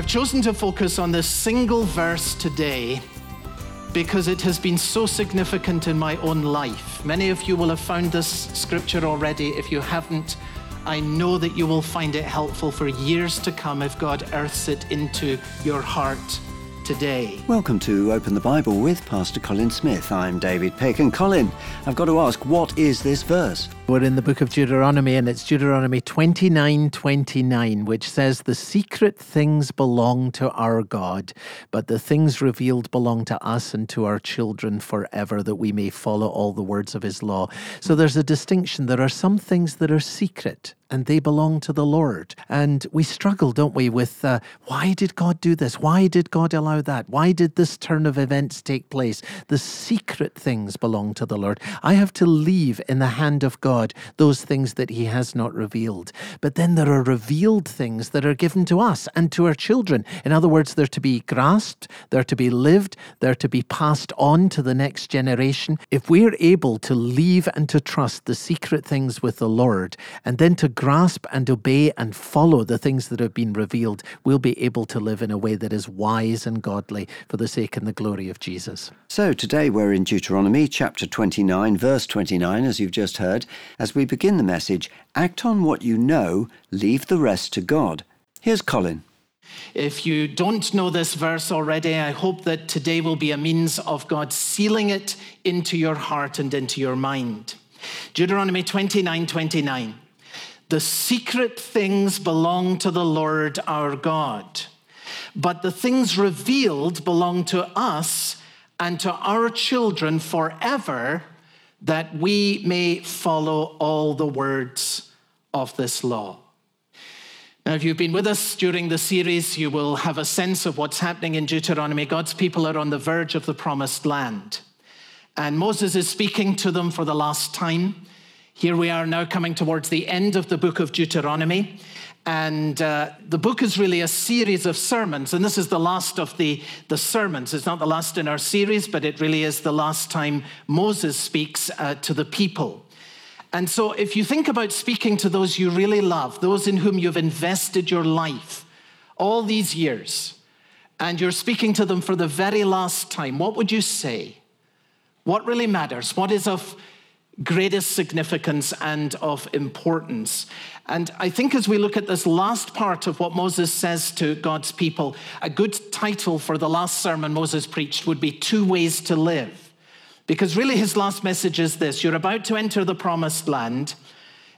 I've chosen to focus on this single verse today because it has been so significant in my own life. Many of you will have found this scripture already. If you haven't, I know that you will find it helpful for years to come if God earths it into your heart today. Welcome to Open the Bible with Pastor Colin Smith. I'm David Peck. And Colin, I've got to ask, what is this verse? We're in the book of Deuteronomy, and it's Deuteronomy 29 29, which says, The secret things belong to our God, but the things revealed belong to us and to our children forever, that we may follow all the words of his law. So there's a distinction. There are some things that are secret and they belong to the Lord. And we struggle, don't we, with uh, why did God do this? Why did God allow that? Why did this turn of events take place? The secret things belong to the Lord. I have to leave in the hand of God those things that He has not revealed. But then there are revealed things that are given to us and to our children. In other words, they're to be grasped, they're to be lived, they're to be passed on to the next generation. If we're able to leave and to trust the secret things with the Lord and then to grasp and obey and follow the things that have been revealed, we'll be able to live in a way that is wise and godly for the sake and the glory of Jesus. So today we're in Deuteronomy chapter 29, verse 29, as you've just heard. As we begin the message, act on what you know, leave the rest to God. Here's Colin. If you don't know this verse already, I hope that today will be a means of God sealing it into your heart and into your mind. Deuteronomy 29 29. The secret things belong to the Lord our God, but the things revealed belong to us and to our children forever, that we may follow all the words of this law. Now, if you've been with us during the series, you will have a sense of what's happening in Deuteronomy. God's people are on the verge of the promised land. And Moses is speaking to them for the last time. Here we are now coming towards the end of the book of Deuteronomy. And uh, the book is really a series of sermons. And this is the last of the, the sermons. It's not the last in our series, but it really is the last time Moses speaks uh, to the people. And so, if you think about speaking to those you really love, those in whom you've invested your life all these years, and you're speaking to them for the very last time, what would you say? What really matters? What is of greatest significance and of importance. And I think as we look at this last part of what Moses says to God's people, a good title for the last sermon Moses preached would be Two Ways to Live. Because really his last message is this you're about to enter the promised land.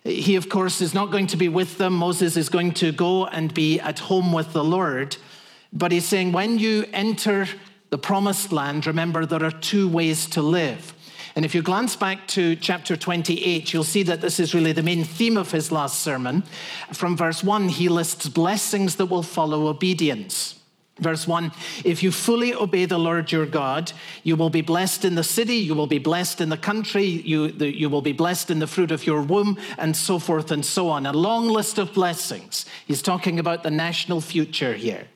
He, of course, is not going to be with them. Moses is going to go and be at home with the Lord. But he's saying, when you enter the promised land, remember there are two ways to live. And if you glance back to chapter 28, you'll see that this is really the main theme of his last sermon. From verse 1, he lists blessings that will follow obedience. Verse 1 If you fully obey the Lord your God, you will be blessed in the city, you will be blessed in the country, you, the, you will be blessed in the fruit of your womb, and so forth and so on. A long list of blessings. He's talking about the national future here.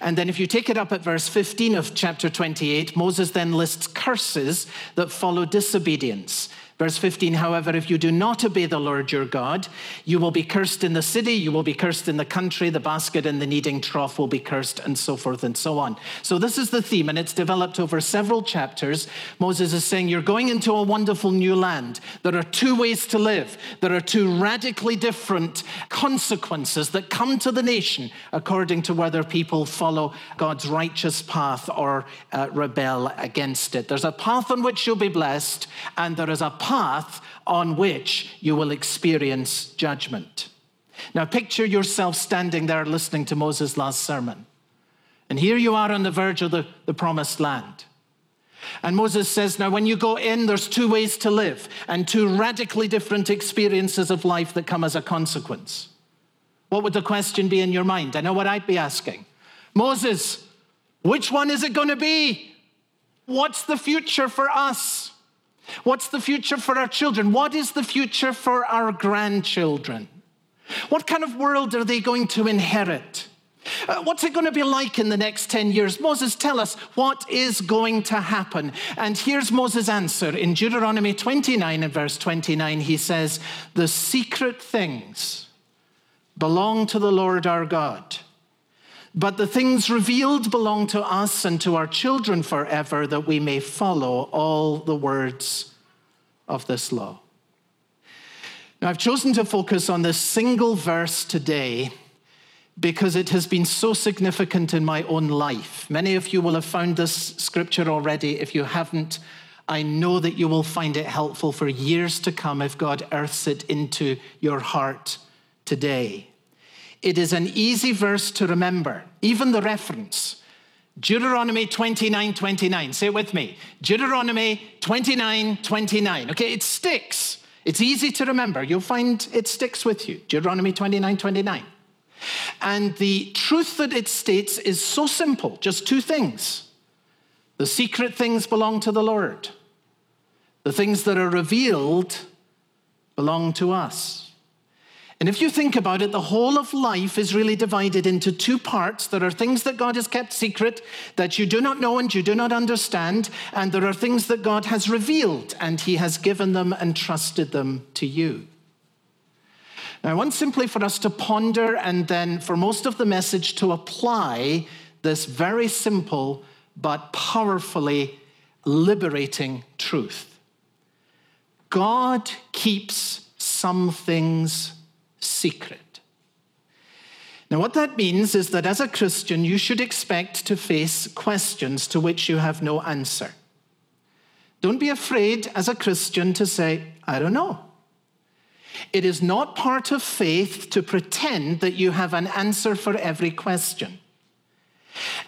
And then, if you take it up at verse 15 of chapter 28, Moses then lists curses that follow disobedience. Verse 15, however, if you do not obey the Lord your God, you will be cursed in the city, you will be cursed in the country, the basket and the kneading trough will be cursed, and so forth and so on. So, this is the theme, and it's developed over several chapters. Moses is saying, You're going into a wonderful new land. There are two ways to live, there are two radically different consequences that come to the nation according to whether people follow God's righteous path or uh, rebel against it. There's a path on which you'll be blessed, and there is a path path on which you will experience judgment. Now, picture yourself standing there listening to Moses' last sermon. And here you are on the verge of the, the promised land. And Moses says, Now, when you go in, there's two ways to live and two radically different experiences of life that come as a consequence. What would the question be in your mind? I know what I'd be asking. Moses, which one is it going to be? What's the future for us? What's the future for our children? What is the future for our grandchildren? What kind of world are they going to inherit? Uh, what's it going to be like in the next 10 years? Moses, tell us what is going to happen. And here's Moses' answer. In Deuteronomy 29 and verse 29, he says, The secret things belong to the Lord our God. But the things revealed belong to us and to our children forever, that we may follow all the words of this law. Now, I've chosen to focus on this single verse today because it has been so significant in my own life. Many of you will have found this scripture already. If you haven't, I know that you will find it helpful for years to come if God earths it into your heart today. It is an easy verse to remember, even the reference. Deuteronomy 29 29. Say it with me. Deuteronomy 29 29. Okay, it sticks. It's easy to remember. You'll find it sticks with you. Deuteronomy 29 29. And the truth that it states is so simple just two things. The secret things belong to the Lord, the things that are revealed belong to us. And if you think about it, the whole of life is really divided into two parts. There are things that God has kept secret that you do not know and you do not understand, and there are things that God has revealed and He has given them and trusted them to you. Now, I want simply for us to ponder and then for most of the message to apply this very simple but powerfully liberating truth. God keeps some things secret. Now, what that means is that as a Christian, you should expect to face questions to which you have no answer. Don't be afraid as a Christian to say, I don't know. It is not part of faith to pretend that you have an answer for every question.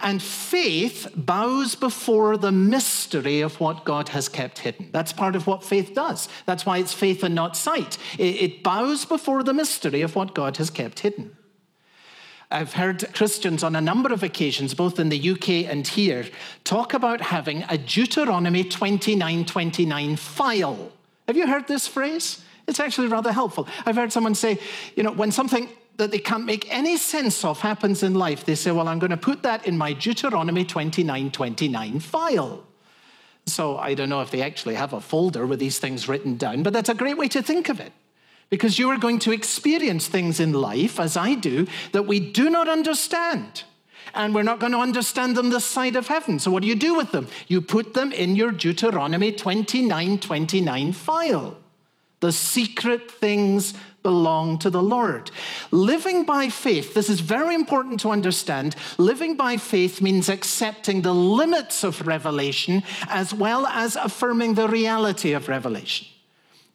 And faith bows before the mystery of what God has kept hidden. That's part of what faith does. That's why it's faith and not sight. It bows before the mystery of what God has kept hidden. I've heard Christians on a number of occasions, both in the UK and here, talk about having a Deuteronomy 29 29 file. Have you heard this phrase? It's actually rather helpful. I've heard someone say, you know, when something that they can't make any sense of happens in life, they say, well, I'm going to put that in my Deuteronomy 29 29 file. So I don't know if they actually have a folder with these things written down, but that's a great way to think of it. Because you are going to experience things in life, as I do, that we do not understand. And we're not going to understand them this side of heaven. So, what do you do with them? You put them in your Deuteronomy 29 29 file. The secret things belong to the Lord. Living by faith, this is very important to understand. Living by faith means accepting the limits of revelation as well as affirming the reality of revelation.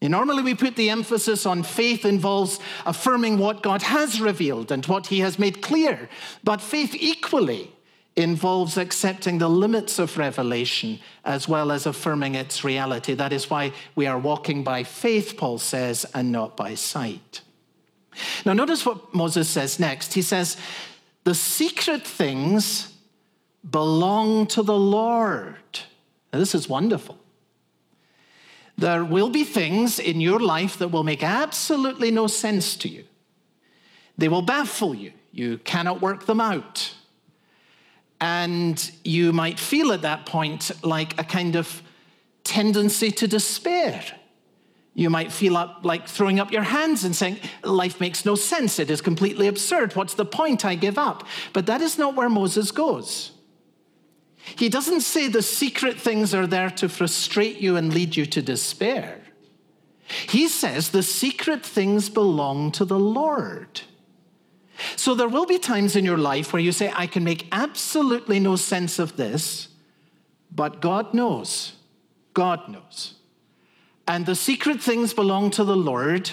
Normally, we put the emphasis on faith involves affirming what God has revealed and what He has made clear. But faith equally involves accepting the limits of revelation as well as affirming its reality. That is why we are walking by faith, Paul says, and not by sight. Now, notice what Moses says next. He says, The secret things belong to the Lord. Now, this is wonderful. There will be things in your life that will make absolutely no sense to you. They will baffle you. You cannot work them out. And you might feel at that point like a kind of tendency to despair. You might feel up, like throwing up your hands and saying, Life makes no sense. It is completely absurd. What's the point? I give up. But that is not where Moses goes. He doesn't say the secret things are there to frustrate you and lead you to despair. He says the secret things belong to the Lord. So there will be times in your life where you say, I can make absolutely no sense of this, but God knows. God knows. And the secret things belong to the Lord,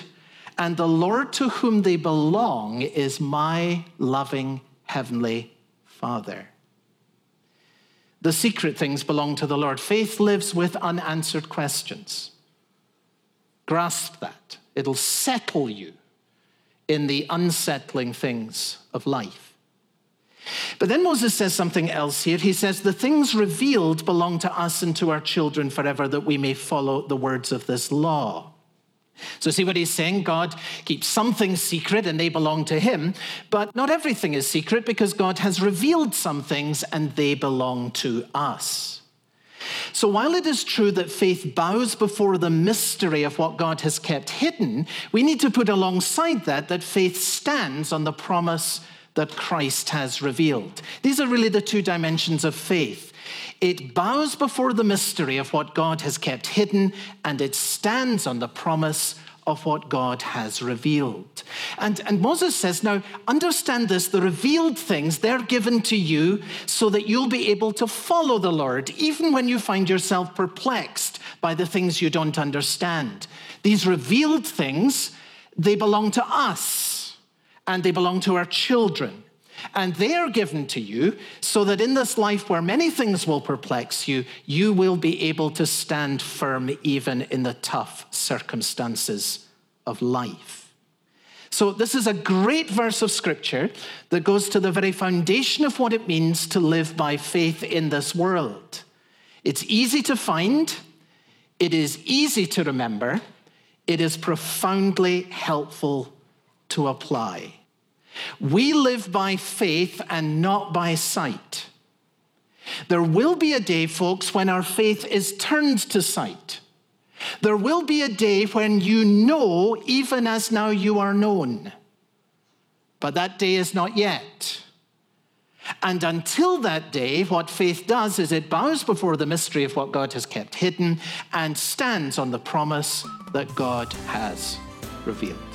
and the Lord to whom they belong is my loving heavenly Father. The secret things belong to the Lord. Faith lives with unanswered questions. Grasp that, it'll settle you in the unsettling things of life. But then Moses says something else here. He says, The things revealed belong to us and to our children forever, that we may follow the words of this law. So, see what he's saying? God keeps some things secret and they belong to him, but not everything is secret because God has revealed some things and they belong to us. So while it is true that faith bows before the mystery of what God has kept hidden, we need to put alongside that that faith stands on the promise that Christ has revealed. These are really the two dimensions of faith. It bows before the mystery of what God has kept hidden, and it stands on the promise of what God has revealed. And, and Moses says, Now, understand this the revealed things, they're given to you so that you'll be able to follow the Lord, even when you find yourself perplexed by the things you don't understand. These revealed things, they belong to us and they belong to our children. And they are given to you so that in this life where many things will perplex you, you will be able to stand firm even in the tough circumstances of life. So, this is a great verse of scripture that goes to the very foundation of what it means to live by faith in this world. It's easy to find, it is easy to remember, it is profoundly helpful to apply. We live by faith and not by sight. There will be a day, folks, when our faith is turned to sight. There will be a day when you know, even as now you are known. But that day is not yet. And until that day, what faith does is it bows before the mystery of what God has kept hidden and stands on the promise that God has revealed.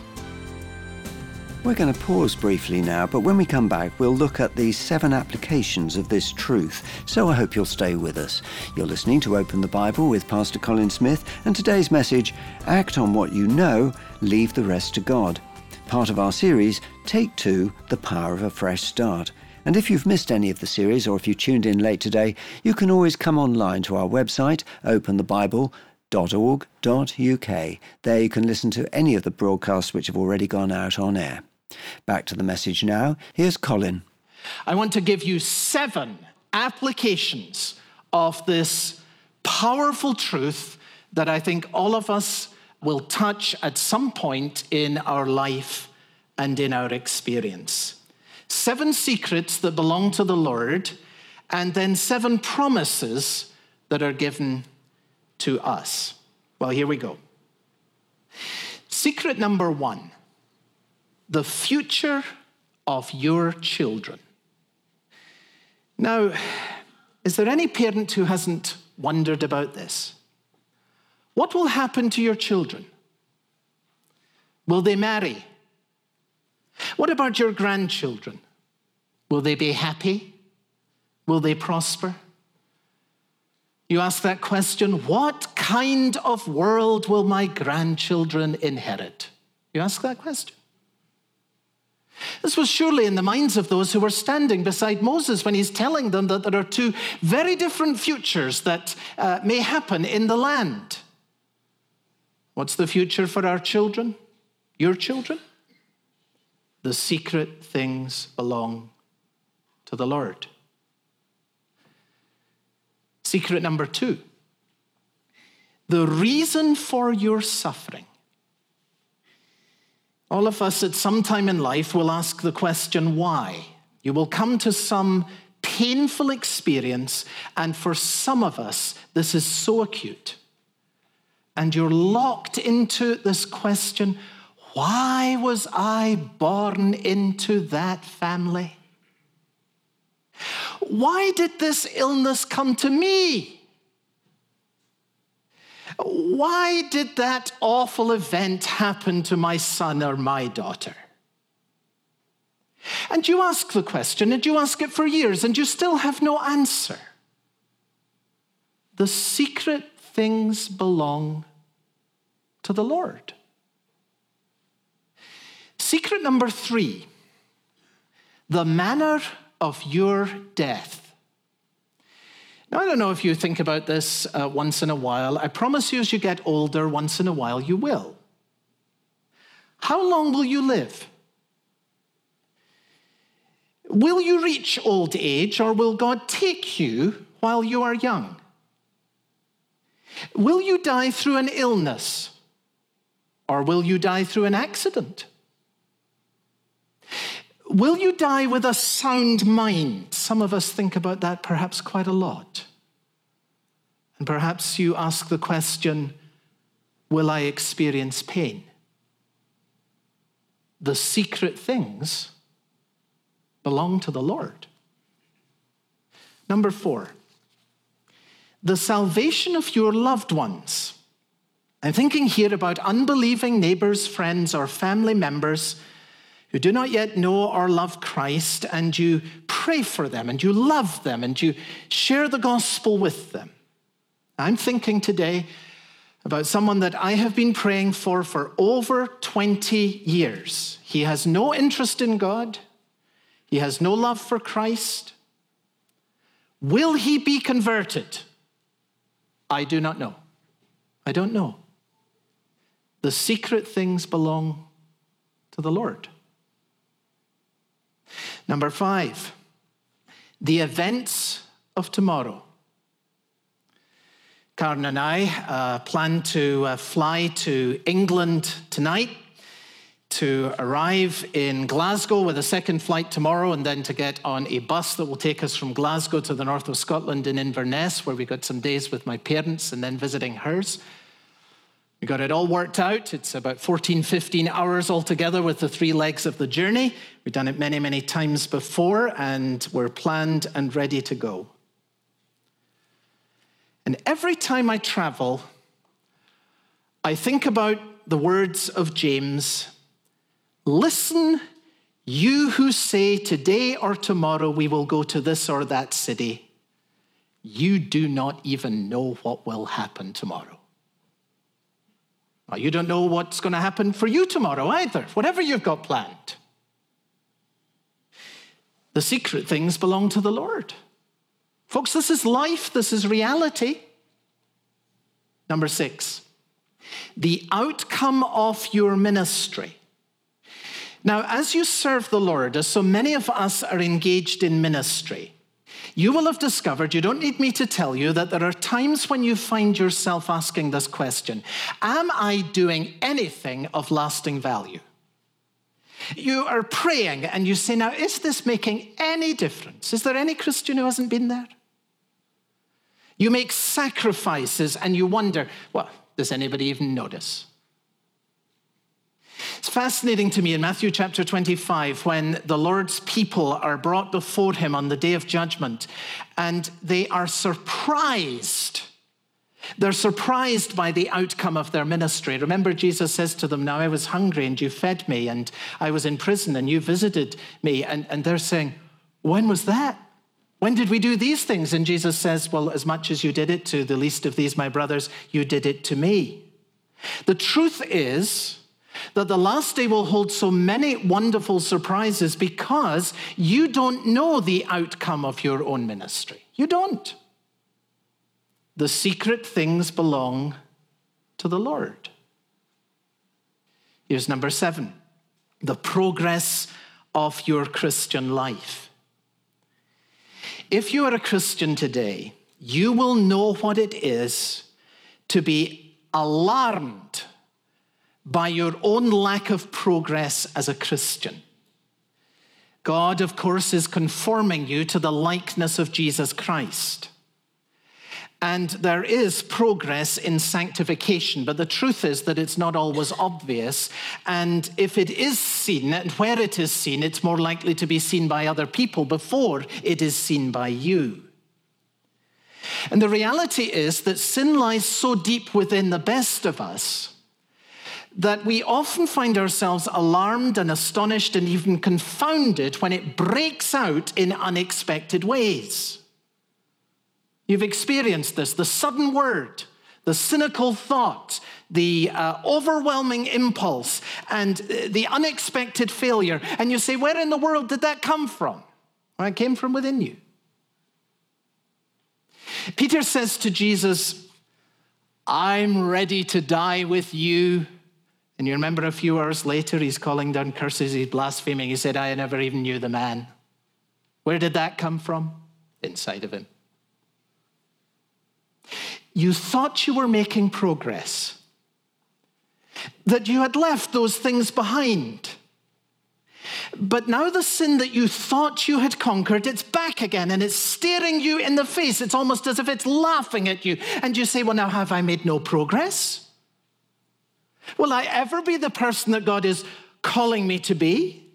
We're going to pause briefly now, but when we come back, we'll look at the seven applications of this truth. So I hope you'll stay with us. You're listening to Open the Bible with Pastor Colin Smith, and today's message Act on what you know, leave the rest to God. Part of our series, Take Two The Power of a Fresh Start. And if you've missed any of the series or if you tuned in late today, you can always come online to our website, openthebible.org.uk. There you can listen to any of the broadcasts which have already gone out on air. Back to the message now. Here's Colin. I want to give you seven applications of this powerful truth that I think all of us will touch at some point in our life and in our experience. Seven secrets that belong to the Lord, and then seven promises that are given to us. Well, here we go. Secret number one the future of your children. Now, is there any parent who hasn't wondered about this? What will happen to your children? Will they marry? What about your grandchildren? Will they be happy? Will they prosper? You ask that question what kind of world will my grandchildren inherit? You ask that question. This was surely in the minds of those who were standing beside Moses when he's telling them that there are two very different futures that uh, may happen in the land. What's the future for our children? Your children? The secret things belong to the Lord. Secret number two the reason for your suffering all of us at some time in life will ask the question, why? You will come to some painful experience, and for some of us, this is so acute. And you're locked into this question why was I born into that family? Why did this illness come to me? Why did that awful event happen to my son or my daughter? And you ask the question, and you ask it for years, and you still have no answer. The secret things belong to the Lord. Secret number three the manner of your death. Now, I don't know if you think about this uh, once in a while. I promise you, as you get older, once in a while, you will. How long will you live? Will you reach old age, or will God take you while you are young? Will you die through an illness, or will you die through an accident? Will you die with a sound mind? Some of us think about that perhaps quite a lot. And perhaps you ask the question Will I experience pain? The secret things belong to the Lord. Number four, the salvation of your loved ones. I'm thinking here about unbelieving neighbors, friends, or family members who do not yet know or love Christ, and you pray for them, and you love them, and you share the gospel with them. I'm thinking today about someone that I have been praying for for over 20 years. He has no interest in God, he has no love for Christ. Will he be converted? I do not know. I don't know. The secret things belong to the Lord. Number five, the events of tomorrow. Karen and I uh, plan to uh, fly to England tonight to arrive in Glasgow with a second flight tomorrow and then to get on a bus that will take us from Glasgow to the north of Scotland in Inverness, where we got some days with my parents and then visiting hers. We got it all worked out. It's about 14, 15 hours altogether with the three legs of the journey. We've done it many, many times before, and we're planned and ready to go. And every time I travel, I think about the words of James Listen, you who say today or tomorrow we will go to this or that city, you do not even know what will happen tomorrow. You don't know what's going to happen for you tomorrow either, whatever you've got planned. The secret things belong to the Lord. Folks, this is life, this is reality. Number six, the outcome of your ministry. Now, as you serve the Lord, as so many of us are engaged in ministry, you will have discovered, you don't need me to tell you, that there are times when you find yourself asking this question Am I doing anything of lasting value? You are praying and you say, Now, is this making any difference? Is there any Christian who hasn't been there? You make sacrifices and you wonder, Well, does anybody even notice? It's fascinating to me in Matthew chapter 25 when the Lord's people are brought before him on the day of judgment and they are surprised. They're surprised by the outcome of their ministry. Remember, Jesus says to them, Now I was hungry and you fed me, and I was in prison and you visited me. And, and they're saying, When was that? When did we do these things? And Jesus says, Well, as much as you did it to the least of these, my brothers, you did it to me. The truth is, that the last day will hold so many wonderful surprises because you don't know the outcome of your own ministry. You don't. The secret things belong to the Lord. Here's number seven the progress of your Christian life. If you are a Christian today, you will know what it is to be alarmed by your own lack of progress as a Christian. God, of course, is conforming you to the likeness of Jesus Christ. And there is progress in sanctification, but the truth is that it's not always obvious. And if it is seen, and where it is seen, it's more likely to be seen by other people before it is seen by you. And the reality is that sin lies so deep within the best of us that we often find ourselves alarmed and astonished and even confounded when it breaks out in unexpected ways. You've experienced this the sudden word, the cynical thought, the uh, overwhelming impulse, and uh, the unexpected failure. And you say, Where in the world did that come from? Well, it came from within you. Peter says to Jesus, I'm ready to die with you and you remember a few hours later, he's calling down curses, he's blaspheming. He said, I never even knew the man. Where did that come from? Inside of him. You thought you were making progress, that you had left those things behind. But now the sin that you thought you had conquered, it's back again and it's staring you in the face. It's almost as if it's laughing at you. And you say, Well, now have I made no progress? Will I ever be the person that God is calling me to be?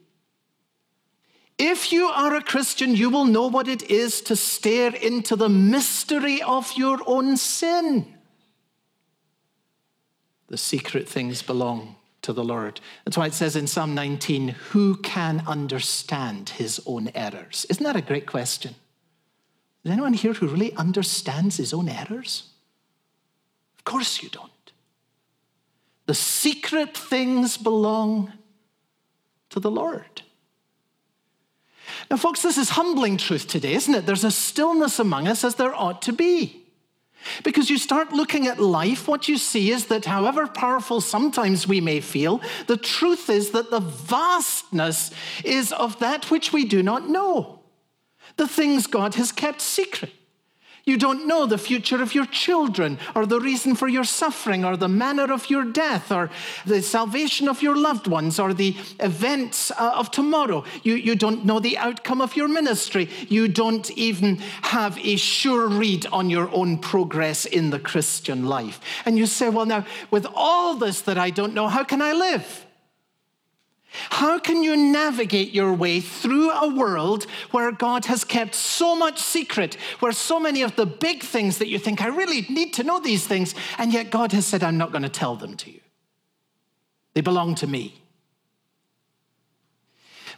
If you are a Christian, you will know what it is to stare into the mystery of your own sin. The secret things belong to the Lord. That's why it says in Psalm 19, Who can understand his own errors? Isn't that a great question? Is anyone here who really understands his own errors? Of course you don't. The secret things belong to the Lord. Now, folks, this is humbling truth today, isn't it? There's a stillness among us as there ought to be. Because you start looking at life, what you see is that however powerful sometimes we may feel, the truth is that the vastness is of that which we do not know, the things God has kept secret. You don't know the future of your children, or the reason for your suffering, or the manner of your death, or the salvation of your loved ones, or the events uh, of tomorrow. You, you don't know the outcome of your ministry. You don't even have a sure read on your own progress in the Christian life. And you say, Well, now, with all this that I don't know, how can I live? How can you navigate your way through a world where God has kept so much secret, where so many of the big things that you think, I really need to know these things, and yet God has said, I'm not going to tell them to you? They belong to me.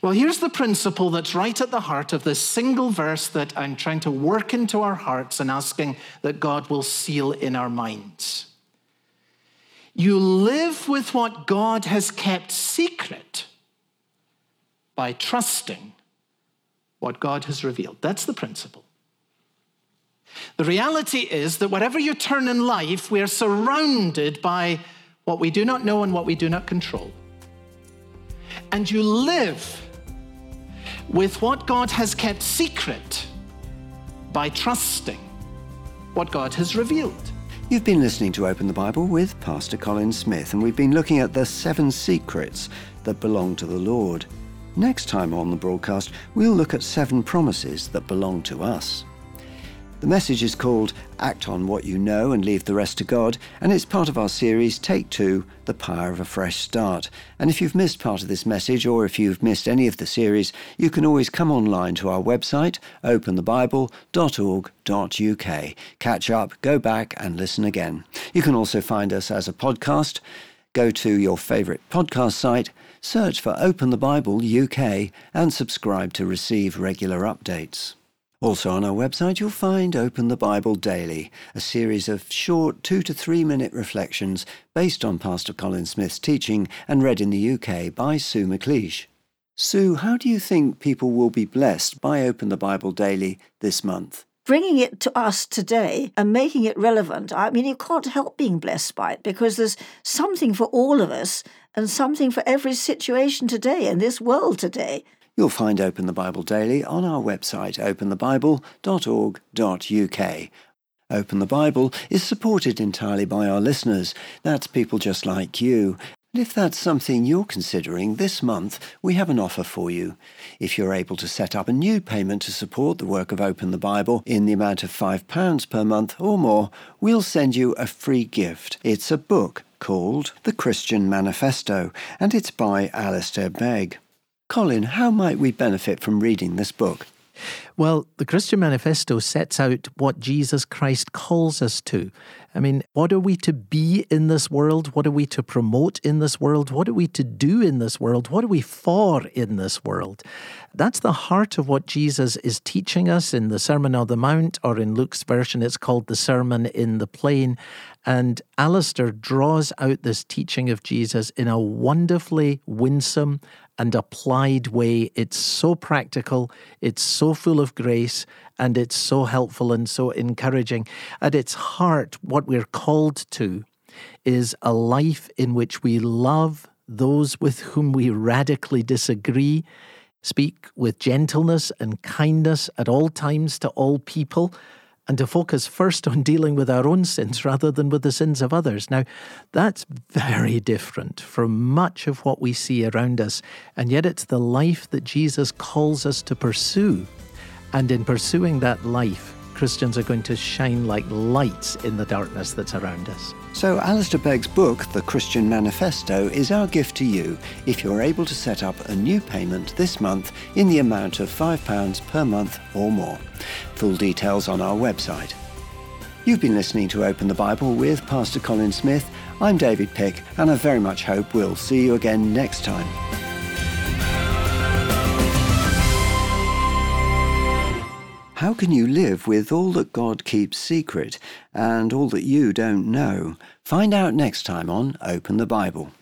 Well, here's the principle that's right at the heart of this single verse that I'm trying to work into our hearts and asking that God will seal in our minds. You live with what God has kept secret by trusting what God has revealed. That's the principle. The reality is that whatever you turn in life, we are surrounded by what we do not know and what we do not control. And you live with what God has kept secret by trusting what God has revealed. You've been listening to Open the Bible with Pastor Colin Smith, and we've been looking at the seven secrets that belong to the Lord. Next time on the broadcast, we'll look at seven promises that belong to us. The message is called Act on What You Know and Leave the Rest to God, and it's part of our series Take Two The Power of a Fresh Start. And if you've missed part of this message, or if you've missed any of the series, you can always come online to our website, openthebible.org.uk. Catch up, go back, and listen again. You can also find us as a podcast. Go to your favourite podcast site, search for Open the Bible UK, and subscribe to receive regular updates. Also on our website, you'll find Open the Bible Daily, a series of short two to three minute reflections based on Pastor Colin Smith's teaching and read in the UK by Sue McLeish. Sue, how do you think people will be blessed by Open the Bible Daily this month? Bringing it to us today and making it relevant, I mean, you can't help being blessed by it because there's something for all of us and something for every situation today in this world today. You'll find Open the Bible Daily on our website, openthebible.org.uk. Open the Bible is supported entirely by our listeners. That's people just like you. And if that's something you're considering this month, we have an offer for you. If you're able to set up a new payment to support the work of Open the Bible in the amount of £5 per month or more, we'll send you a free gift. It's a book called The Christian Manifesto, and it's by Alistair Begg. Colin, how might we benefit from reading this book? Well, the Christian Manifesto sets out what Jesus Christ calls us to. I mean, what are we to be in this world? What are we to promote in this world? What are we to do in this world? What are we for in this world? That's the heart of what Jesus is teaching us in the Sermon on the Mount, or in Luke's version, it's called the Sermon in the Plain. And Alistair draws out this teaching of Jesus in a wonderfully winsome and applied way. It's so practical, it's so full of grace, and it's so helpful and so encouraging. At its heart, what we're called to is a life in which we love those with whom we radically disagree, speak with gentleness and kindness at all times to all people and to focus first on dealing with our own sins rather than with the sins of others. Now, that's very different from much of what we see around us, and yet it's the life that Jesus calls us to pursue. And in pursuing that life, Christians are going to shine like lights in the darkness that's around us. So, Alistair Begg's book, The Christian Manifesto, is our gift to you if you're able to set up a new payment this month in the amount of £5 per month or more. Full details on our website. You've been listening to Open the Bible with Pastor Colin Smith. I'm David Pick, and I very much hope we'll see you again next time. How can you live with all that God keeps secret and all that you don't know? Find out next time on Open the Bible.